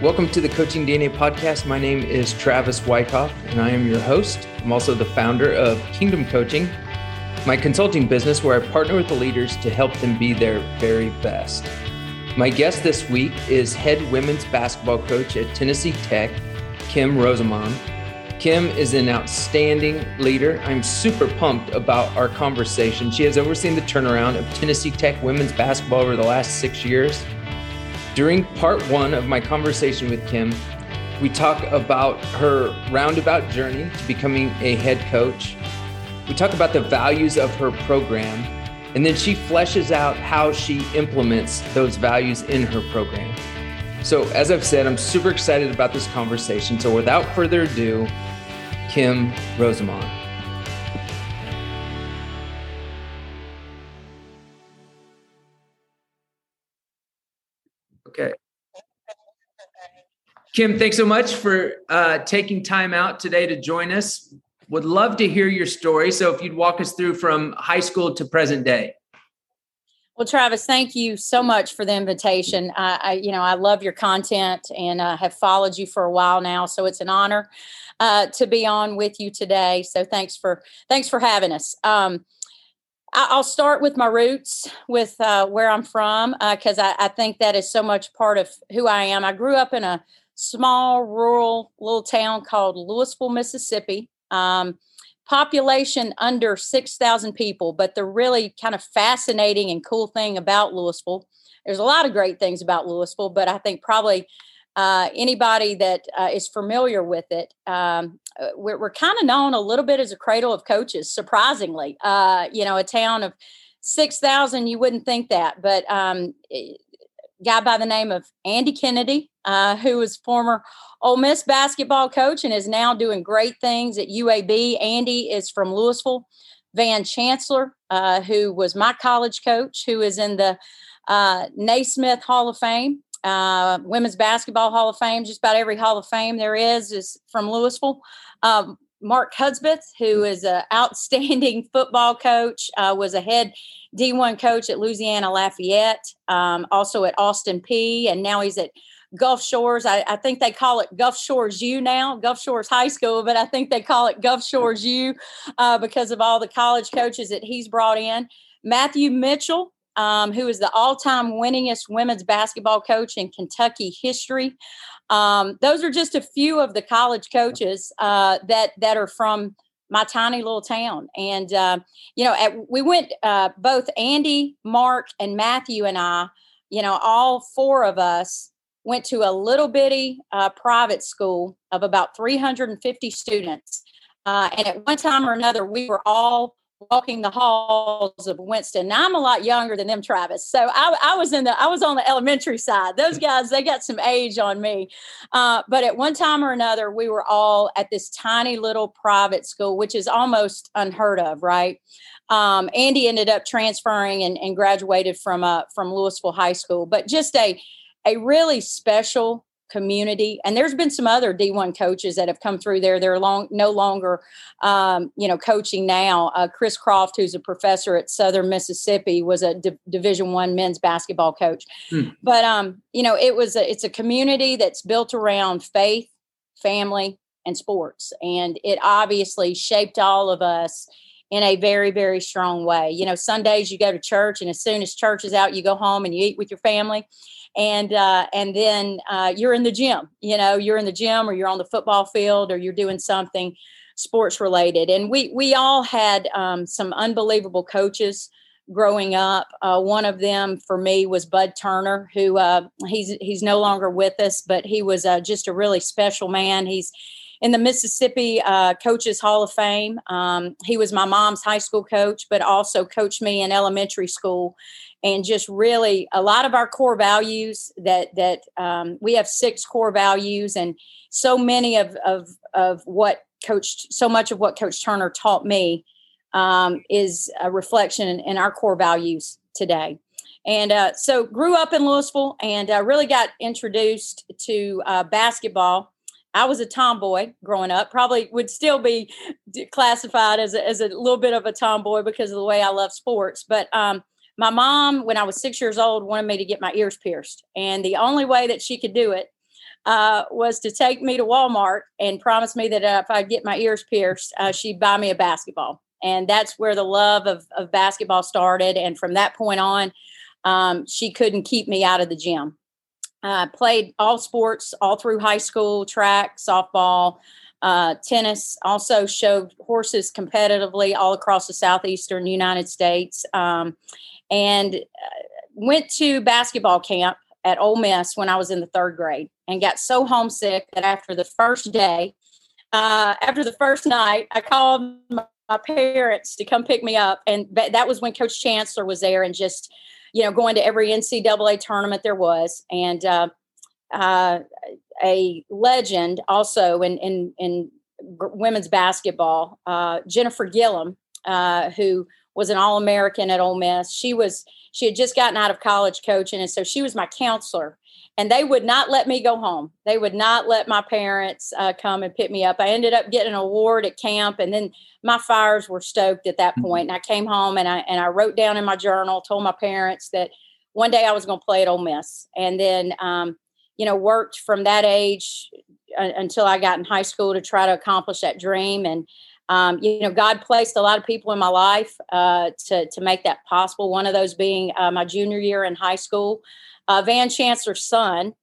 Welcome to the Coaching DNA podcast. My name is Travis Wyckoff, and I am your host. I'm also the founder of Kingdom Coaching, my consulting business where I partner with the leaders to help them be their very best. My guest this week is head women's basketball coach at Tennessee Tech, Kim Rosamond. Kim is an outstanding leader. I'm super pumped about our conversation. She has overseen the turnaround of Tennessee Tech women's basketball over the last six years. During part one of my conversation with Kim, we talk about her roundabout journey to becoming a head coach. We talk about the values of her program, and then she fleshes out how she implements those values in her program. So, as I've said, I'm super excited about this conversation. So, without further ado, Kim Rosamond. Okay. Kim, thanks so much for uh, taking time out today to join us. Would love to hear your story. So, if you'd walk us through from high school to present day. Well, Travis, thank you so much for the invitation. I, I you know, I love your content and uh, have followed you for a while now, so it's an honor uh, to be on with you today. So thanks for thanks for having us. Um, I, will start with my roots, with uh, where I'm from, because uh, I, I think that is so much part of who I am. I grew up in a small rural little town called Louisville, Mississippi. Um, population under 6,000 people, but the really kind of fascinating and cool thing about Louisville, there's a lot of great things about Louisville, but I think probably uh, anybody that uh, is familiar with it, um, uh, we're, we're kind of known a little bit as a cradle of coaches, surprisingly. Uh, you know, a town of 6,000, you wouldn't think that, but um, guy by the name of Andy Kennedy, uh, who was former Ole Miss basketball coach and is now doing great things at UAB. Andy is from Louisville. Van Chancellor, uh, who was my college coach, who is in the uh, Naismith Hall of Fame, uh, Women's Basketball Hall of Fame. Just about every Hall of Fame there is is from Louisville. Um, Mark Hudspeth, who is an outstanding football coach, uh, was a head D1 coach at Louisiana Lafayette, um, also at Austin Peay, and now he's at Gulf Shores. I, I, think they call it Gulf Shores U now, Gulf Shores High School, but I think they call it Gulf Shores U uh, because of all the college coaches that he's brought in. Matthew Mitchell, um, who is the all-time winningest women's basketball coach in Kentucky history. Um, those are just a few of the college coaches uh, that that are from my tiny little town. And uh, you know, at, we went uh, both Andy, Mark, and Matthew and I. You know, all four of us went to a little bitty uh, private school of about 350 students. Uh, and at one time or another, we were all walking the halls of Winston. Now I'm a lot younger than them, Travis. So I, I, was in the I was on the elementary side. Those guys they got some age on me. Uh, but at one time or another, we were all at this tiny little private school, which is almost unheard of, right? Um, Andy ended up transferring and, and graduated from uh, from Louisville High School, but just a a really special community and there's been some other d1 coaches that have come through there. They're long no longer um, you know coaching now. Uh, chris croft who's a professor at southern mississippi was a D- division one men's basketball coach. Hmm. but um, you know it was a, it's a community that's built around faith family and sports and it obviously shaped all of us in a very very strong way you know sundays you go to church and as soon as church is out you go home and you eat with your family and uh, and then uh, you're in the gym. You know, you're in the gym, or you're on the football field, or you're doing something sports related. And we we all had um, some unbelievable coaches growing up. Uh, one of them for me was Bud Turner, who uh, he's he's no longer with us, but he was uh, just a really special man. He's in the Mississippi uh, Coaches Hall of Fame. Um, he was my mom's high school coach, but also coached me in elementary school. And just really a lot of our core values that that um, we have six core values and so many of of of what coach so much of what coach turner taught me um, is a reflection in, in, our core values today. And uh, so grew up in louisville and uh, really got introduced to uh, basketball I was a tomboy growing up, probably would still be classified as a, as a little bit of a tomboy because of the way I love sports. But um, my mom, when I was six years old, wanted me to get my ears pierced. And the only way that she could do it uh, was to take me to Walmart and promise me that uh, if I get my ears pierced, uh, she'd buy me a basketball. And that's where the love of, of basketball started. And from that point on, um, she couldn't keep me out of the gym. I played all sports all through high school track, softball, uh, tennis, also showed horses competitively all across the southeastern United States. Um, and uh, went to basketball camp at Ole Miss when I was in the third grade and got so homesick that after the first day, uh, after the first night, I called my, my, parents to come pick me up. And that was when Coach Chancellor was there and just, you know, going to every NCAA tournament there was. And uh, uh, a legend also in, in, in women's basketball, uh, Jennifer Gillom, uh, who was an All American at Ole Miss. She was she had just gotten out of college coaching, and so she was my counselor. And they would not let me go home. They would not let my parents uh, come and pick me up. I ended up getting an award at camp, and then my fires were stoked at that mm-hmm. point. And I came home and I and I wrote down in my journal, told my parents that one day I was going to play at Ole Miss, and then um, you know worked from that age uh, until I got in high school to try to accomplish that dream. And um, you know, God placed a lot of people in my life uh, to to make that possible. One of those being uh, my junior year in high school. Uh, Van Chancellor's son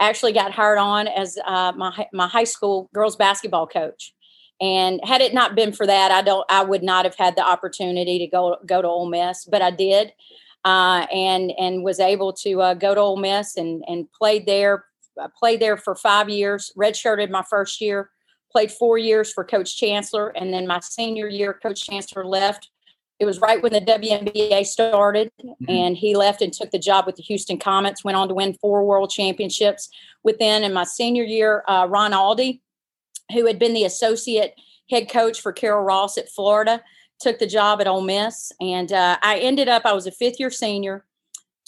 actually got hired on as uh, my my high school girls basketball coach. And had it not been for that, I don't I would not have had the opportunity to go go to Ole Miss, but I did. Uh, and and was able to uh, go to Ole Miss and and played there. I played there for five years. Redshirted my first year played four years for Coach Chancellor, and then my senior year, Coach Chancellor left. It was right when the WNBA started, mm-hmm. and he left and took the job with the Houston Comets. Went on to win four World Championships within. In my senior year, uh, Ron Aldi, who had been the associate head coach for Carol Ross at Florida, took the job at Ole Miss, and uh, I ended up. I was a fifth year senior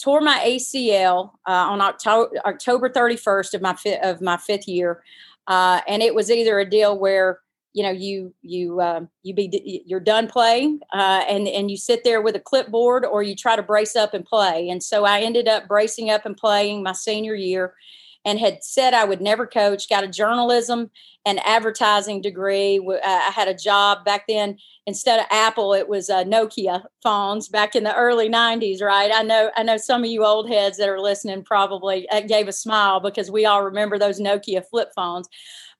tore my ACL uh, on October October 31st of my fi- of my fifth year. Uh, and it was either a deal where you know you you uh, you be you're done playing uh, and and you sit there with a clipboard or you try to brace up and play. And so i ended up bracing up and playing my senior year and had said i would never coach got a journalism and advertising degree i had a job back then instead of apple it was uh, nokia phones back in the early 90s right i know i know some of you old heads that are listening probably uh, gave a smile because we all remember those nokia flip phones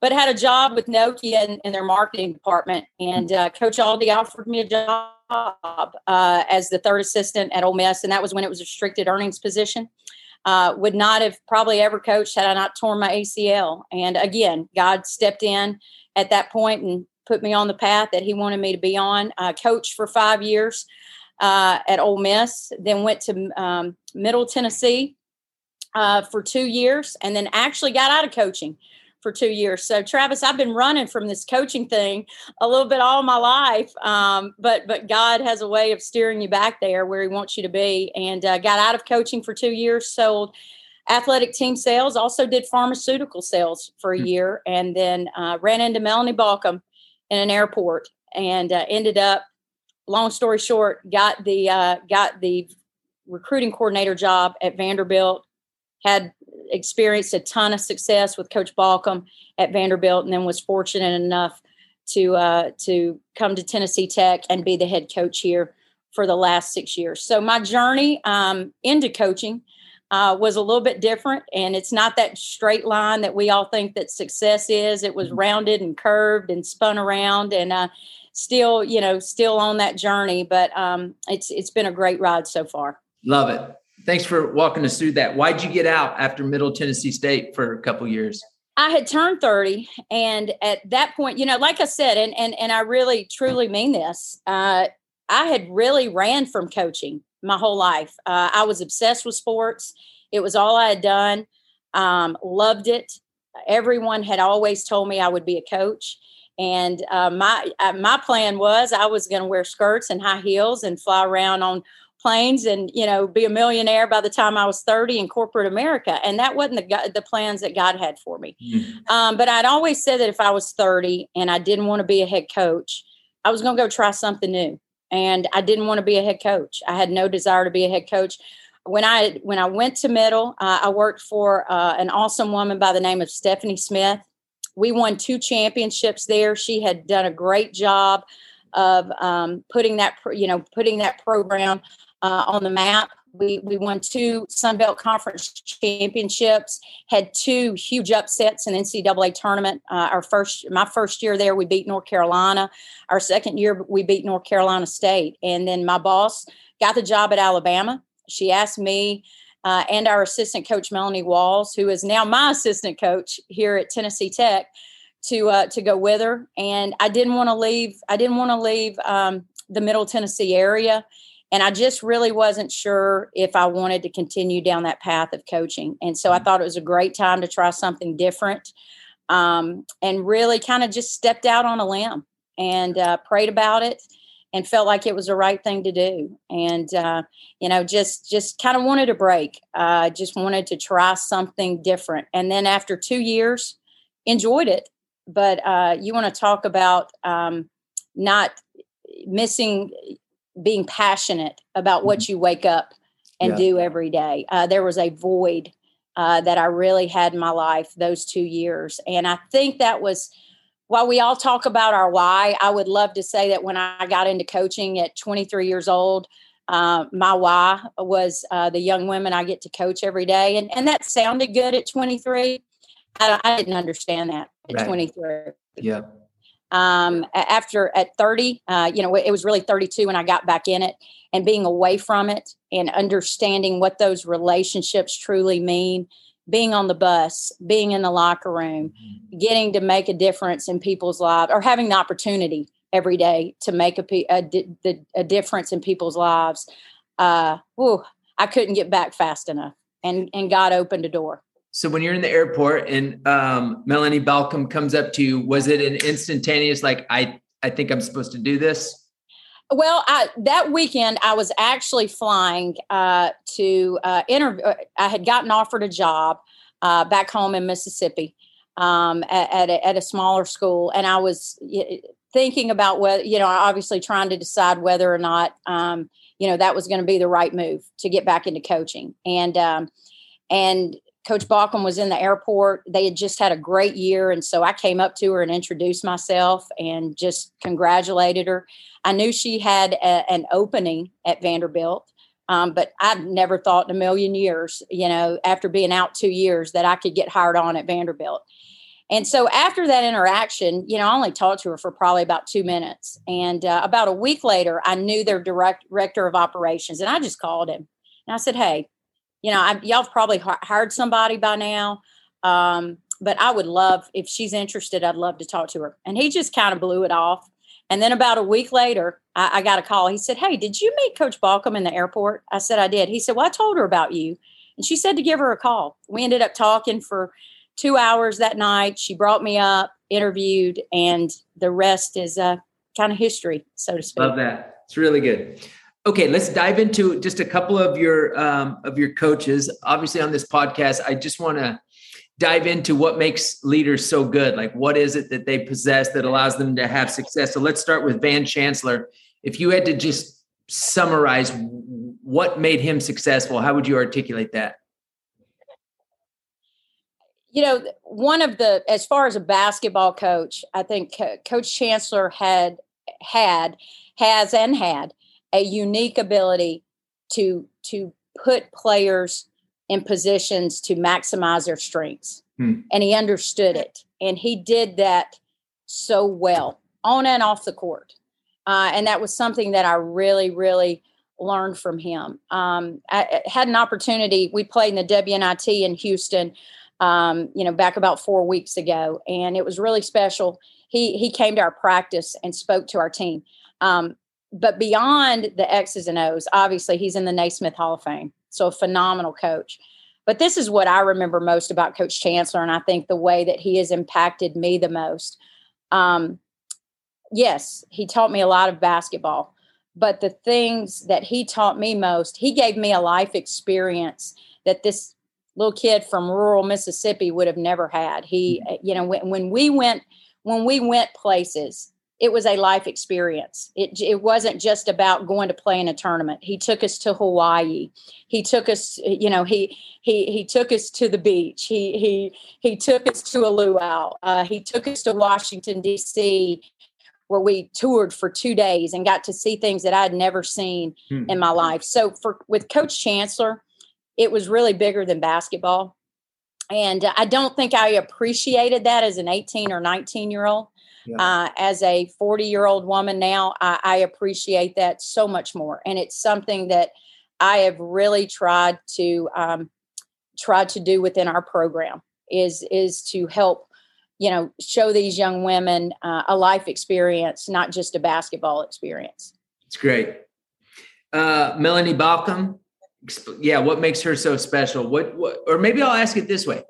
but had a job with Nokia in, in their marketing department. And uh, Coach Aldi offered me a job uh, as the third assistant at Ole Miss, and that was when it was a restricted earnings position. Uh, would not have probably ever coached had I not torn my ACL. And again, God stepped in at that point and put me on the path that He wanted me to be on. I coached for five years uh, at Ole Miss, then went to um, Middle Tennessee uh, for two years, and then actually got out of coaching for two years. So Travis, I've been running from this coaching thing a little bit all my life, um, but but God has a way of steering you back there where He wants you to be. And uh, got out of coaching for two years, sold athletic team sales, also did pharmaceutical sales for a hmm. year, and then uh, ran into Melanie Balcomb in an airport and uh, ended up. Long story short, got the uh, got the recruiting coordinator job at Vanderbilt. Had experienced a ton of success with Coach Balcomb at Vanderbilt, and then was fortunate enough to uh, to come to Tennessee Tech and be the head coach here for the last six years. So my journey um, into coaching uh, was a little bit different, and it's not that straight line that we all think that success is. It was mm-hmm. rounded and curved and spun around, and uh, still, you know, still on that journey. But um, it's it's been a great ride so far. Love it thanks for walking us through that. Why'd you get out after Middle Tennessee State for a couple years? I had turned 30 and at that point, you know, like I said, and and and I really truly mean this, uh, I had really ran from coaching my whole life. Uh, I was obsessed with sports. It was all I had done. Um, loved it. Everyone had always told me I would be a coach. And uh, my uh, my plan was I was going to wear skirts and high heels and fly around on planes and you know be a millionaire by the time I was 30 in corporate America and that wasn't the the plans that God had for me mm-hmm. um, but I'd always said that if I was 30 and I didn't want to be a head coach I was going to go try something new and I didn't want to be a head coach. I had no desire to be a head coach. When I when I went to middle, uh, I worked for uh, an awesome woman by the name of Stephanie Smith. We won two championships there. She had done a great job of um, putting that you know putting that program uh, on the map. We we won two Sun Belt Conference championships. Had two huge upsets in NCAA tournament. Uh, our first, my first year there, we beat North Carolina. Our second year, we beat North Carolina State. And then my boss got the job at Alabama. She asked me uh, and our assistant coach Melanie Walls, who is now my assistant coach here at Tennessee Tech, to uh, to go with her. And I didn't want to leave. I didn't want to leave um, the Middle Tennessee area and I just really wasn't sure if I wanted to continue down that path of coaching. And so I mm-hmm. thought it was a great time to try something different um, and really kind of just stepped out on a limb and uh, prayed about it and felt like it was the right thing to do and uh, you know just just kind of wanted a break uh, just wanted to try something different and then after two years enjoyed it but uh, you want to talk about um, not missing being passionate about what mm-hmm. you wake up and yeah. do every day. Uh, there was a void uh, that I really had in my life those two years. And I think that was, while we all talk about our why, I would love to say that when I got into coaching at 23 years old, uh, my why was uh, the young women I get to coach every day. And, and that sounded good at 23. I, I didn't understand that at right. 23. Yeah um, after at 30 uh, you know it was really 32 when i got back in it and being away from it and understanding what those relationships truly mean being on the bus being in the locker room mm-hmm. getting to make a difference in people's lives or having the opportunity every day to make a, a, a difference in people's lives uh, whew, i couldn't get back fast enough and and god opened a door so when you're in the airport and um, Melanie Balcomb comes up to you, was it an instantaneous like I I think I'm supposed to do this? Well, I, that weekend I was actually flying uh, to uh, interview. Uh, I had gotten offered a job uh, back home in Mississippi um, at, at a, at, a, smaller school, and I was thinking about whether you know, obviously trying to decide whether or not um, you know that was going to be the right move to get back into coaching, and um, and Coach Balcomb was in the airport. They had just had a great year. And so I came up to her and introduced myself and just congratulated her. I knew she had a, an opening at Vanderbilt, um, but I'd never thought in a million years, you know, after being out two years, that I could get hired on at Vanderbilt. And so after that interaction, you know, I only talked to her for probably about two minutes. And uh, about a week later, I knew their direct, director of operations, and I just called him. And I said, Hey, you know, I, y'all probably hired somebody by now. Um, but I would love, if she's interested, I'd love to talk to her. And he just kind of blew it off. And then about a week later, I, I, got a call. He said, Hey, did you meet Coach Balcomb in the airport? I said, I did. He said, Well, I told her about you. And she said to give her a call. We ended up talking for two hours that night. She brought me up, interviewed, and the rest is uh, kind of history, so to speak. Love that. It's really good. Okay, let's dive into just a couple of your um, of your coaches. Obviously, on this podcast, I just want to dive into what makes leaders so good. Like, what is it that they possess that allows them to have success? So, let's start with Van Chancellor. If you had to just summarize what made him successful, how would you articulate that? You know, one of the as far as a basketball coach, I think Coach Chancellor had had has and had a unique ability to to put players in positions to maximize their strengths. Hmm. And he understood it. And he did that so well on and off the court. Uh, and that was something that I really, really learned from him. Um, I, I, had an opportunity. We played in the WNIT in Houston, um, you know, back about four weeks ago, and it was really special. He he came to our practice and spoke to our team. Um, but beyond the X's and O's, obviously he's in the Naismith Hall of Fame. So a phenomenal coach. But this is what I remember most about Coach Chancellor, and I think the way that he has impacted me the most. Um, yes, he taught me a lot of basketball, but the things that he taught me most, he gave me a life experience that this little kid from rural Mississippi would have never had. He, mm-hmm. you know, when, when we went when we went places, it was a life experience. It, it wasn't just about going to play in a tournament. He took us to Hawaii. He took us, you know, he he he took us to the beach. He he he took us to a luau. Uh, he took us to Washington D.C where we toured for two days and got to see things that I'd never seen hmm. in my life. So for with Coach Chancellor, it was really bigger than basketball. And I don't think I appreciated that as an 18 or 19 year old. Yeah. Uh, as a 40 year old woman now, I, I appreciate that so much more. And it's something that I have really tried to um, try to do within our program is is to help you know show these young women uh, a life experience not just a basketball experience it's great uh, melanie balcomb yeah what makes her so special what, what or maybe i'll ask it this way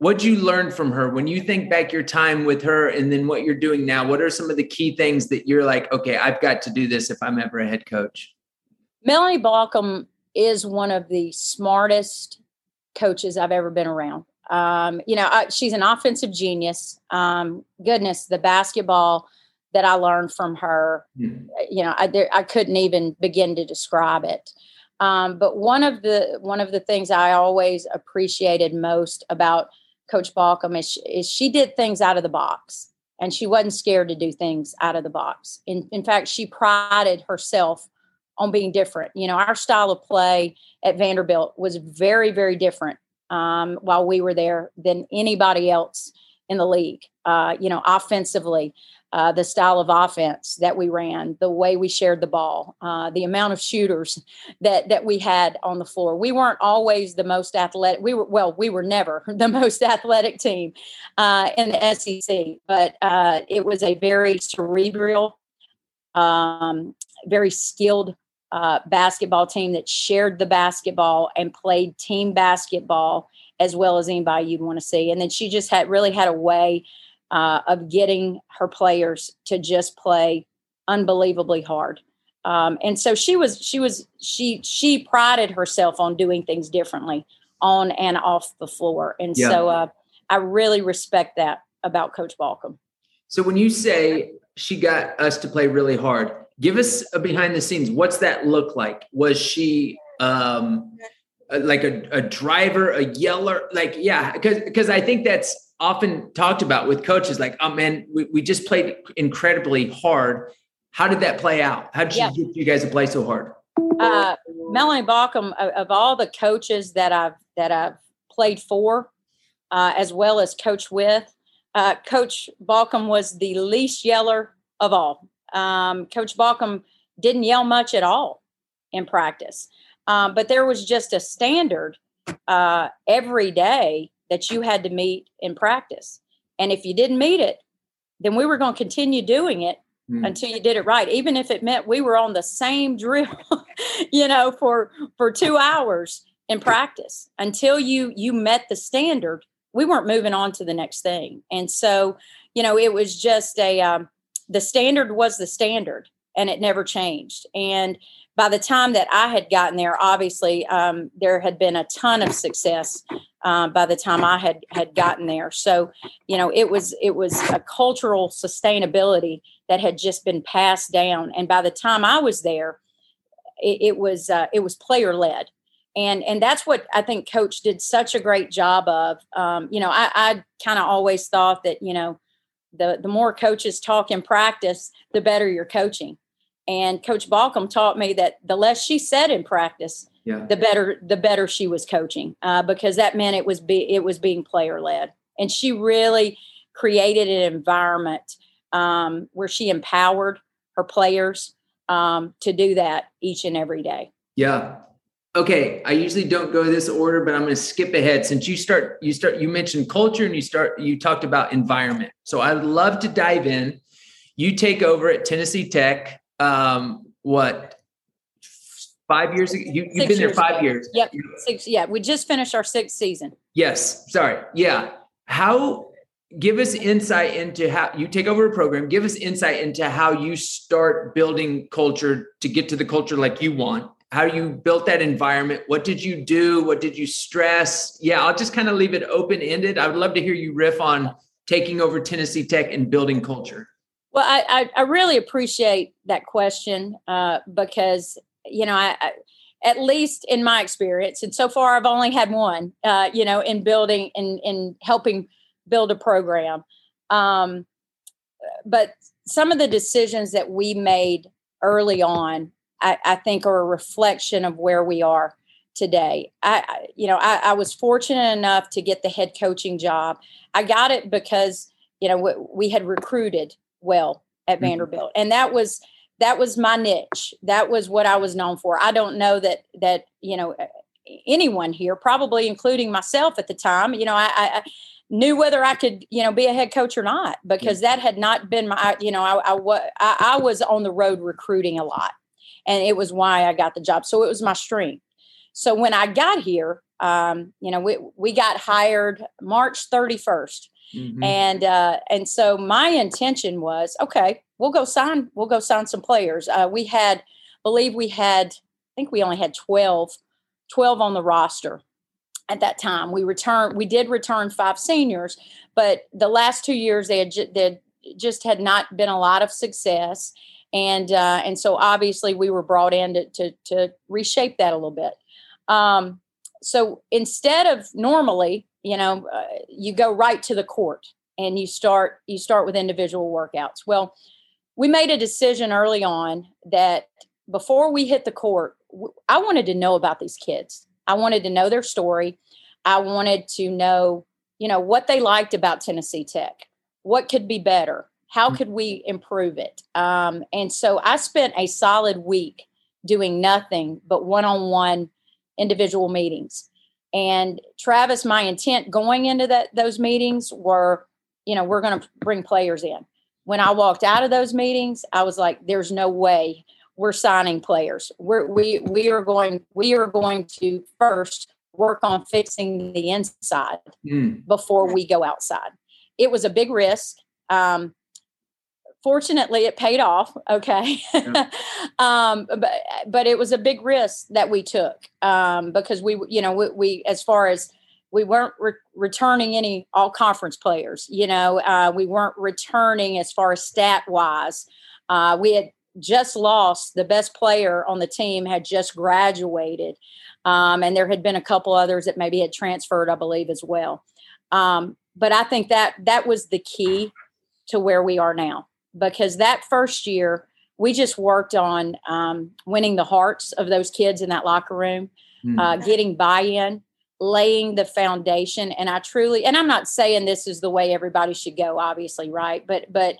what did you learned from her when you think back your time with her and then what you're doing now what are some of the key things that you're like okay i've got to do this if i'm ever a head coach melanie balcomb is one of the smartest coaches i've ever been around um, you know, I, she's an offensive genius. Um, goodness, the basketball that I learned from her, mm. you know, I, there, I couldn't even begin to describe it. Um, but one of the one of the things I always appreciated most about Coach Balcomb is she, is she did things out of the box, and she wasn't scared to do things out of the box. In, in fact, she prided herself on being different. You know, our style of play at Vanderbilt was very, very different um, while we were there than anybody else in the league. Uh, you know, offensively, uh, the style of offense that we ran, the way we shared the ball, uh, the amount of shooters that that we had on the floor. We weren't always the most athletic. We were well, we were never the most athletic team uh, in the SEC, but uh, it was a very cerebral, um, very skilled uh, basketball team that shared the basketball and played team basketball as well as anybody you'd want to see. And then she just had really had a way uh, of getting her players to just play unbelievably hard. Um, and so she was she was she she prided herself on doing things differently on and off the floor. And yeah. so uh, I really respect that about Coach Balcomb. So when you say she got us to play really hard, give us a behind the scenes. What's that look like? Was she um, like a, a driver, a yeller? Like, yeah, because because I think that's often talked about with coaches. Like, oh man, we, we just played incredibly hard. How did that play out? How did yeah. you get you guys to play so hard? Uh, Melanie Balcomb of, of, all the coaches that I've that I've played for, uh, as well as coach with, uh, Coach Balcomb was the least yeller of all. Um, Coach Balcomb didn't yell much at all in practice, um, but there was just a standard uh, every day that you had to meet in practice. And if you didn't meet it, then we were going to continue doing it mm. until you did it right, even if it meant we were on the same drill, you know, for for two hours in practice until you you met the standard. We weren't moving on to the next thing, and so you know it was just a um, the standard was the standard and it never changed. And by the time that I had gotten there, obviously um, there had been a ton of success uh, by the time I had had gotten there. So, you know, it was it was a cultural sustainability that had just been passed down. And by the time I was there, it, it was uh, it was player led. And, and that's what I think coach did such a great job of. Um, you know, I, I kind of always thought that, you know, the the more coaches talk in practice, the better you're coaching. And Coach Balcomb taught me that the less she said in practice, yeah. the better the better she was coaching, uh, because that meant it was be it was being player led, and she really created an environment um, where she empowered her players um, to do that each and every day. Yeah, okay i usually don't go this order but i'm going to skip ahead. Since you start you start you mentioned culture and you start you talked about environment. So i'd love to dive in. You take over at tennessee tech um what five years ago you, have been there five ago. years yep six yeah we just finished our sixth season yes sorry yeah how give us insight into how you take over a program give us insight into how you start building culture to get to the culture like you want how you built that environment. What did you do? What did you stress? Yeah, I'll just kind of leave it open ended. I would love to hear you riff on taking over Tennessee Tech and building culture. Well, I, I, I really appreciate that question uh, because, you know, I, I, at least in my experience, and so far I've only had one, uh, you know, in building and in, in helping build a program. Um, but some of the decisions that we made early on, I, I think are a reflection of where we are today. I, you know, I, I, was fortunate enough to get the head coaching job. I got it because, you know, we, we had recruited well at mm-hmm. Vanderbilt, and that was that was my niche. That was what I was known for. I don't know that that you know anyone here, probably including myself at the time. You know, I, I knew whether I could, you know, be a head coach or not because that had not been my, you know, I, I, I, I was on the road recruiting a lot and it was why I got the job. So it was my strength. So when I got here, um, you know, we, we got hired March 31st. Mm-hmm. And uh, and so my intention was okay. We'll go sign. We'll go sign some players. Uh, we had, believe we had. I think we only had 12, 12 on the roster at that time. We returned. We did return five seniors, but the last two years they had, they just had not been a lot of success, and uh, and so obviously we were brought in to to, to reshape that a little bit. Um, so instead of normally, you know, uh, you go right to the court and you start you start with individual workouts. Well, we made a decision early on that before we hit the court, I wanted to know about these kids. I wanted to know their story. I wanted to know, you know, what they liked about Tennessee Tech. What could be better? How mm. could we improve it? Um, and so I spent a solid week doing nothing but one-on-one individual meetings. And Travis, my intent going into that those meetings were, you know, we're going to bring players in. When I walked out of those meetings, I was like, "There's no way we're signing players. We're, we we are going we are going to first work on fixing the inside mm. before we go outside." It was a big risk. Um, fortunately it paid off okay yeah. um, but but it was a big risk that we took um, because we you know we, we, as far as we weren't re- returning any all conference players you know uh, we weren't returning as far as stat wise uh, we had just lost the best player on the team had just graduated um, and there had been a couple others that maybe had transferred i believe as well um, but i think that that was the key to where we are now because that first year we just worked on um, winning the hearts of those kids in that locker room, mm. uh, getting buy-in, laying the foundation. And I truly, and I'm not saying this is the way everybody should go, obviously, right? But but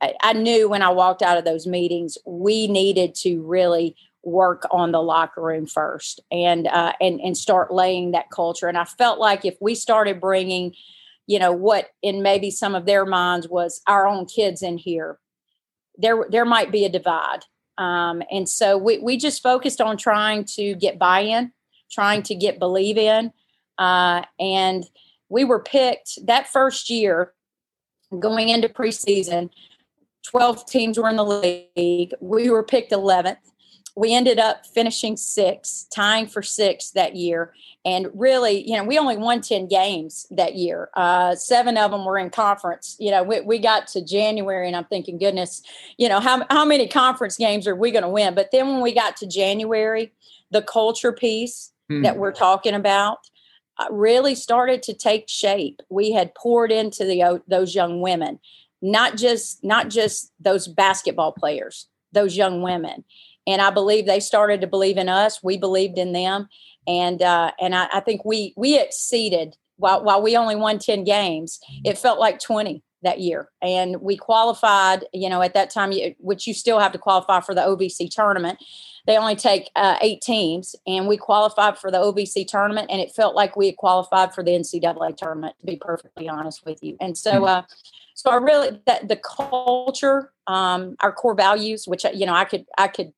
I, knew when I walked out of those meetings, we needed to really work on the locker room first and uh, and and start laying that culture. And I felt like if we started bringing you know what in maybe some of their minds was our own kids in here there there might be a divide um, and so we, we just focused on trying to get buy-in trying to get believe in uh, and we were picked that first year going into preseason 12 teams were in the league we were picked 11th we ended up finishing sixth, tying for sixth that year. And really, you know, we only won 10 games that year. Uh, seven of them were in conference. You know, we, we got to January and I'm thinking, goodness, you know, how, how many conference games are we going to win? But then when we got to January, the culture piece hmm. that we're talking about Uh, really started to take shape. We had poured into the uh, those young women, not just not just those basketball players, those young women and I believe they started to believe in us. We believed in them, and uh, and I, I, think we we exceeded. While while we only won ten games, mm-hmm. it felt like twenty that year, and we qualified. You know, at that time, which you still have to qualify for the OVC tournament. They only take uh, eight teams, and we qualified for the OVC tournament, and it felt like we had qualified for the NCAA tournament. To be perfectly honest with you, and so. Hmm. Uh, so I really that the culture, um, our core values, which you know I could I could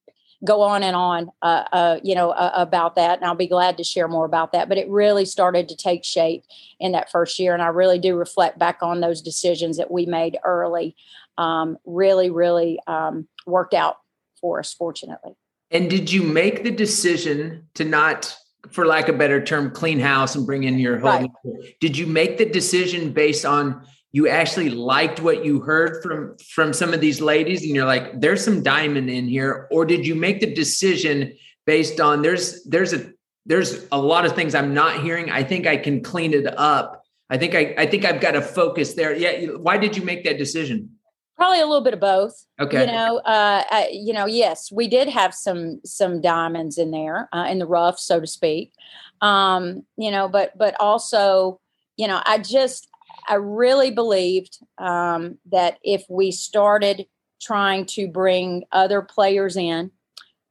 go on and on, uh, uh, you know, uh, about that. And I'll be glad to share more about that. But it really started to take shape in that first year. And I really do reflect back on those decisions that we made early. Um, really, really um, worked out for us, fortunately. And did you make the decision to not, for lack of a better term, clean house and bring in your home? Right. Did you make the decision based on you actually liked what you heard from from some of these ladies and you're like there's some diamond in here or did you make the decision based on there's there's a there's a lot of things i'm not hearing i think i can clean it up i think i i think i've got to focus there yeah why did you make that decision probably a little bit of both okay you know uh I, you know yes we did have some some diamonds in there uh, in the rough so to speak um you know but but also you know i just I really believed um, that if we started trying to bring other players in,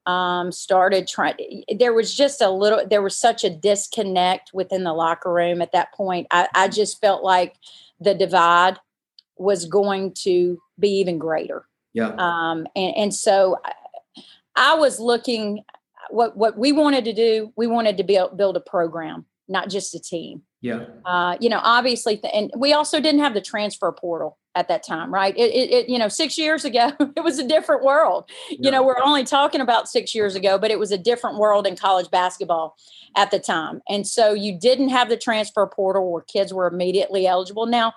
um, started trying, there was just a little, there was such a disconnect within the locker room at that point. I, I just felt like the divide was going to be even greater. Yeah. Um, and, and so I, I was looking, what, what we wanted to do, we wanted to build, build a program, not just a team. Yeah. Uh, you know, obviously, th- and we also didn't have the transfer portal at that time, right? It, it, it, you know, six years ago, it was a different world. Yeah. You know, we're only talking about six years ago, but it was a different world in college basketball at the time. And so you didn't have the transfer portal where kids were immediately eligible. Now,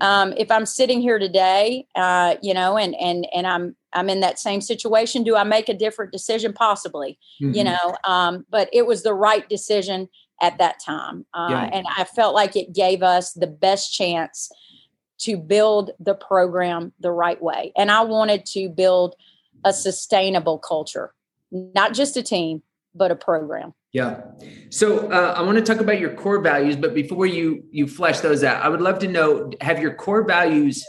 um, if I'm sitting here today, uh, you know, and and and I'm I'm in that same situation, do I make a different decision? Possibly, mm-hmm. you know, um, but it was the right decision at that time. Uh, yeah. And I felt like it gave us the best chance to build the program the right way. And I wanted to build a sustainable culture, not just a team, but a program. Yeah. So uh, I want to talk about your core values, but before you you flesh those out, I would love to know: Have your core values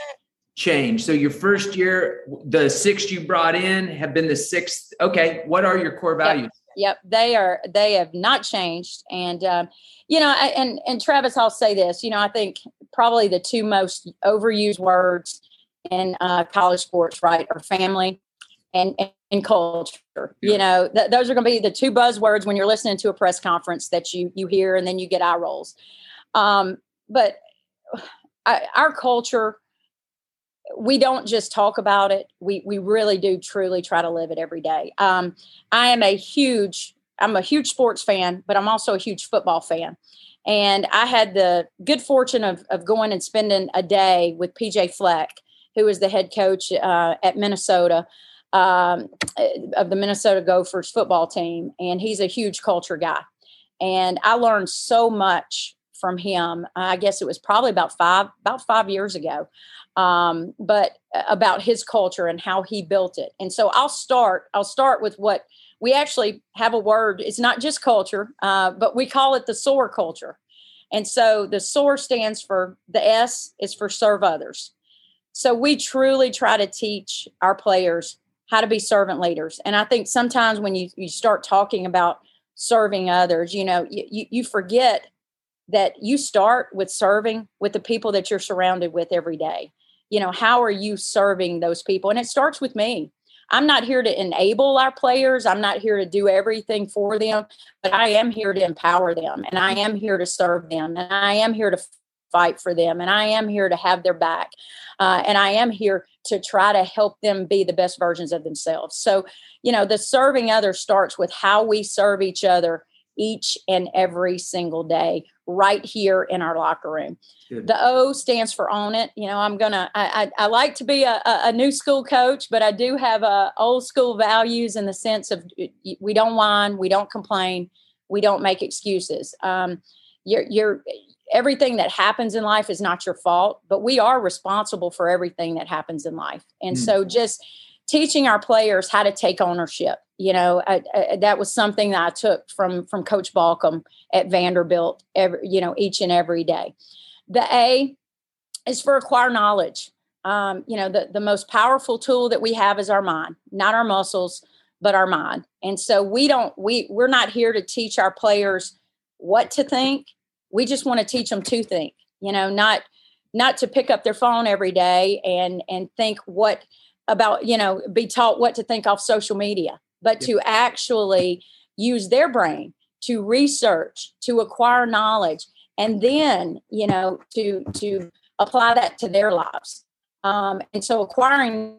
changed? So your first year, the six you brought in have been the sixth. Okay, what are your core values? Yep, they are. They have not changed, and um, you know, I, and and Travis, I'll say this. You know, I think probably the two most overused words in uh, college sports, right, are family and and culture. Yeah. You know, th- those are going to be the two buzzwords when you're listening to a press conference that you you hear, and then you get eye rolls. Um, but I, our culture we don't just talk about it. We we really do truly try to live it every day. Um, I am a huge I'm a huge sports fan, but I'm also a huge football fan. And I had the good fortune of of going and spending a day with PJ Fleck, who is the head coach uh, at Minnesota um, of the Minnesota Gophers football team, and he's a huge culture guy. And I learned so much from him. I guess it was probably about five about five years ago um, but uh, about his culture and how he built it. And so I'll start. I'll start with what we actually have a word. It's not just culture, uh, but we call it the SOAR culture. And so the SOAR stands for the S is for serve others. So we truly try to teach our players how to be servant leaders. And I think sometimes when you, you start talking about serving others, you know, you, you forget that you start with serving with the people that you're surrounded with every day. You know how are you serving those people? And it starts with me. I'm not here to enable our players. I'm not here to do everything for them but i am here to empower them and i am here to serve them and i am here to fight for them and i am here to have their back uh, and i am here to try to help them be the best versions of themselves. So you know the serving others starts with how we serve each other each and every single day right here in our locker room. Good. The O stands for own it. You know, I'm gonna. I, I, I like to be a, a, new school coach, but I do have a uh, old school values in the sense of we don't whine, we don't complain, we don't make excuses. Um, you're, you're everything that happens in life is not your fault, but we are responsible for everything that happens in life, and mm. so just teaching our players how to take ownership you know I, I, that was something that i took from from coach balcomb at vanderbilt every you know each and every day. The a is for acquire knowledge. Um, you know the, the most powerful tool that we have is our mind not our muscles but our mind. And so we don't we we're not here to teach our players what to think. We just want to teach them to think you know not not to pick up their phone every day and and think what about you know be taught what to think off social media but to actually use their brain to research, to acquire knowledge, and then, you know, to to apply that to their lives. Um, and so acquiring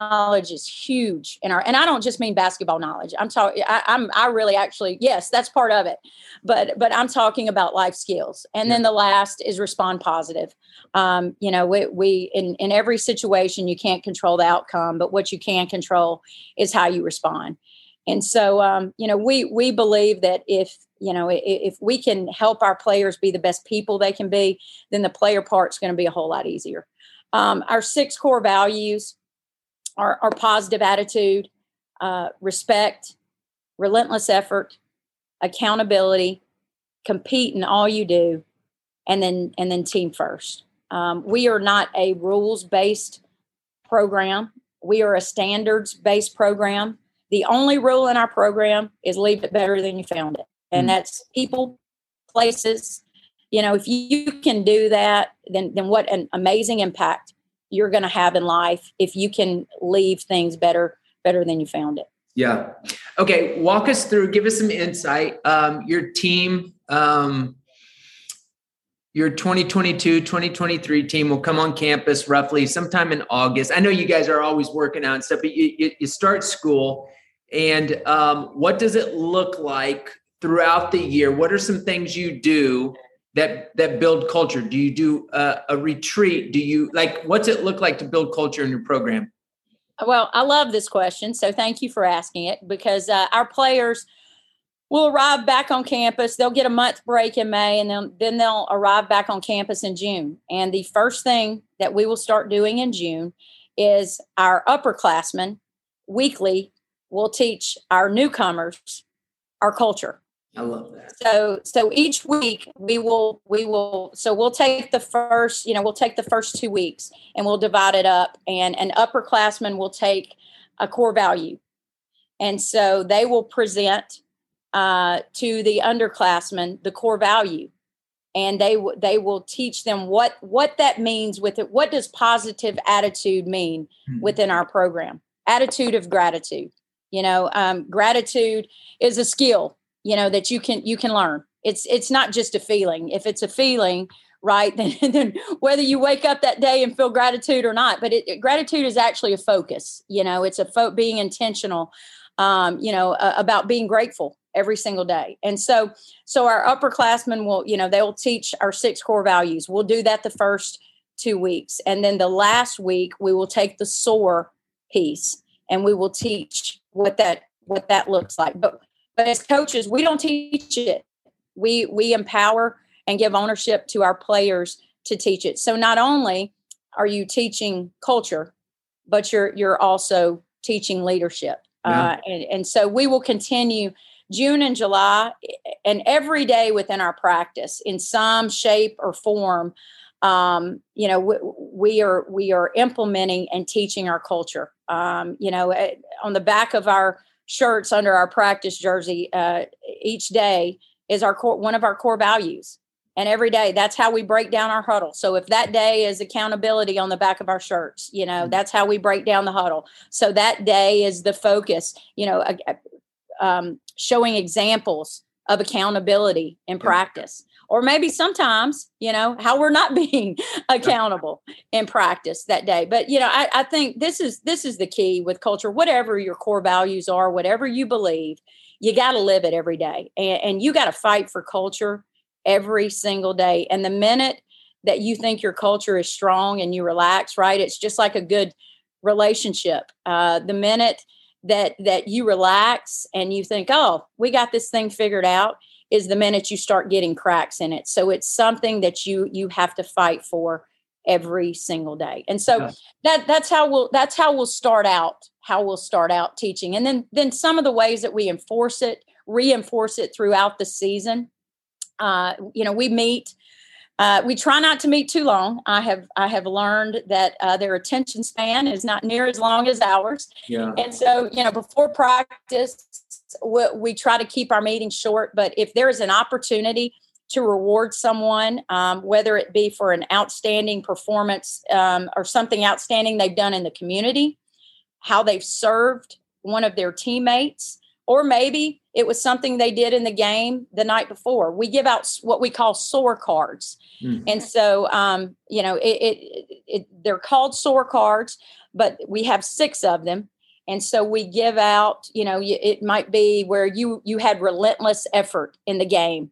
knowledge is huge in our, and I don't just mean basketball knowledge. I'm talking, I'm, I really actually, yes, that's part of it, but, but I'm talking about life skills. And yeah. then the last is respond positive. Um, you know, we, we, in, in every situation, you can't control the outcome, but what you can control is how you respond. And so, um, you know, we, we believe that if, you know, if, if we can help our players be the best people they can be, then the player part's going to be a whole lot easier. Um, our six core values are, are positive attitude, uh, respect, relentless effort, accountability, compete in all you do, and then and then team first. Um, we are not a rules based program. We are a standards based program. The only rule in our program is leave it better than you found it, and mm. that's people, places, you know if you can do that then then what an amazing impact you're going to have in life if you can leave things better better than you found it. Yeah. Okay walk us through give us some insight. Um, your team um, your 2022 2023 team will come on campus roughly sometime in august. I know you guys are always working out and stuff but you, you, you start school and um, what does it look like throughout the year? What are some things you do that that build culture? Do you do a, a retreat? Do you like what's it look like to build culture in your program? Well, I love this question, so thank you for asking it because uh, our players will arrive back on campus. They'll get a month break in May, and then then they'll arrive back on campus in June. And the first thing that we will start doing in June is our upperclassmen weekly will teach our newcomers our culture. I love that. So so each week we will we will so we'll take the first, you know, we'll take the first two weeks and we'll divide it up and an upperclassman will take a core value. And so they will present uh, to the underclassmen the core value and they w- they will teach them what what that means with it what does positive attitude mean mm-hmm. within our program attitude of gratitude you know um, gratitude is a skill you know that you can you can learn. It's it's not just a feeling. If it's a feeling right then, then whether you wake up that day and feel gratitude or not but it, gratitude is actually a focus you know it's a fo- being intentional um, you know uh, about being grateful every single day. And so so our upperclassmen will you know they'll teach our six core values. We'll do that the first two weeks and then the last week we will take the soar piece and we will teach what that what that looks like. But but as coaches, we don't teach it. We we empower and give ownership to our players to teach it. So not only are you teaching culture, but you're you're also teaching leadership. Yeah. Uh, and, and so we will continue June and July and every day within our practice in some shape or form. Um, you know, we, we, are we are implementing and teaching our culture. Um, you know, eh, on the back of our shirts under our practice jersey uh, each day is our core, one of our core values. And every day, that's how we break down our huddle. So if that day is accountability on the back of our shirts, you know, mm-hmm. that's how we break down the huddle. So that day is the focus, you know, um, showing examples of accountability in practice or maybe sometimes you know how we're not being accountable in practice that day. But you know I, I, think this is this is the key with culture. Whatever your core values are whatever you believe you got to live it every day. And, and you got to fight for culture every single day. And the minute that you think your culture is strong and you relax right it's just like a good relationship. Uh, the minute that that you relax and you think oh we got this thing figured out is the minute you start getting cracks in it. So it's something that you you have to fight for every single day. And so yeah. that that's how we'll that's how we'll start out how we'll start out teaching. And then then some of the ways that we enforce it, reinforce it throughout the season. Uh, you know, we meet uh, we try not to meet too long. I have I have learned that uh, their attention span is not near as long as ours, yeah. and so you know before practice we, we try to keep our meetings short, but if there is an opportunity to reward someone, um, whether it be for an outstanding performance um, or something outstanding they've done in the community, how they've served one of their teammates, or maybe it was something they did in the game the night before. We give out what we call SOAR cards. Mm. And so, um, you know, it, it, it, they're called SOAR cards, but we have six of them. And so we give out, you know, it might be where you you had relentless effort in the game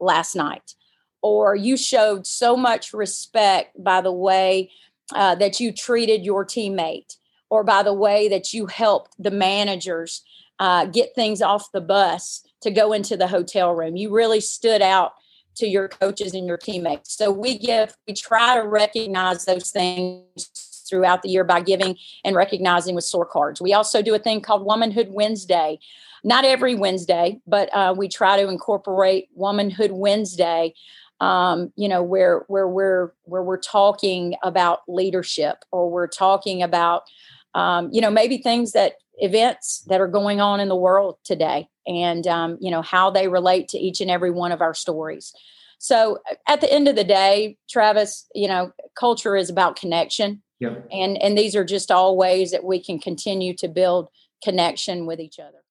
last night, or you showed so much respect by the way uh, that you treated your teammate, or by the way that you helped the managers uh, get things off the bus to go into the hotel room. You really stood out to your coaches and your teammates. So we give, we try to recognize those things throughout the year by giving and recognizing with SOAR cards. We also do a thing called Womanhood Wednesday. Not every Wednesday, but uh, we try to incorporate Womanhood Wednesday. Um, you know, where where we're where we're talking about leadership, or we're talking about, um, you know, maybe things that events that are going on in the world today and um, you know how they relate to each and every one of our stories so at the end of the day travis you know culture is about connection and and these are just all ways that we can continue to build connection with each other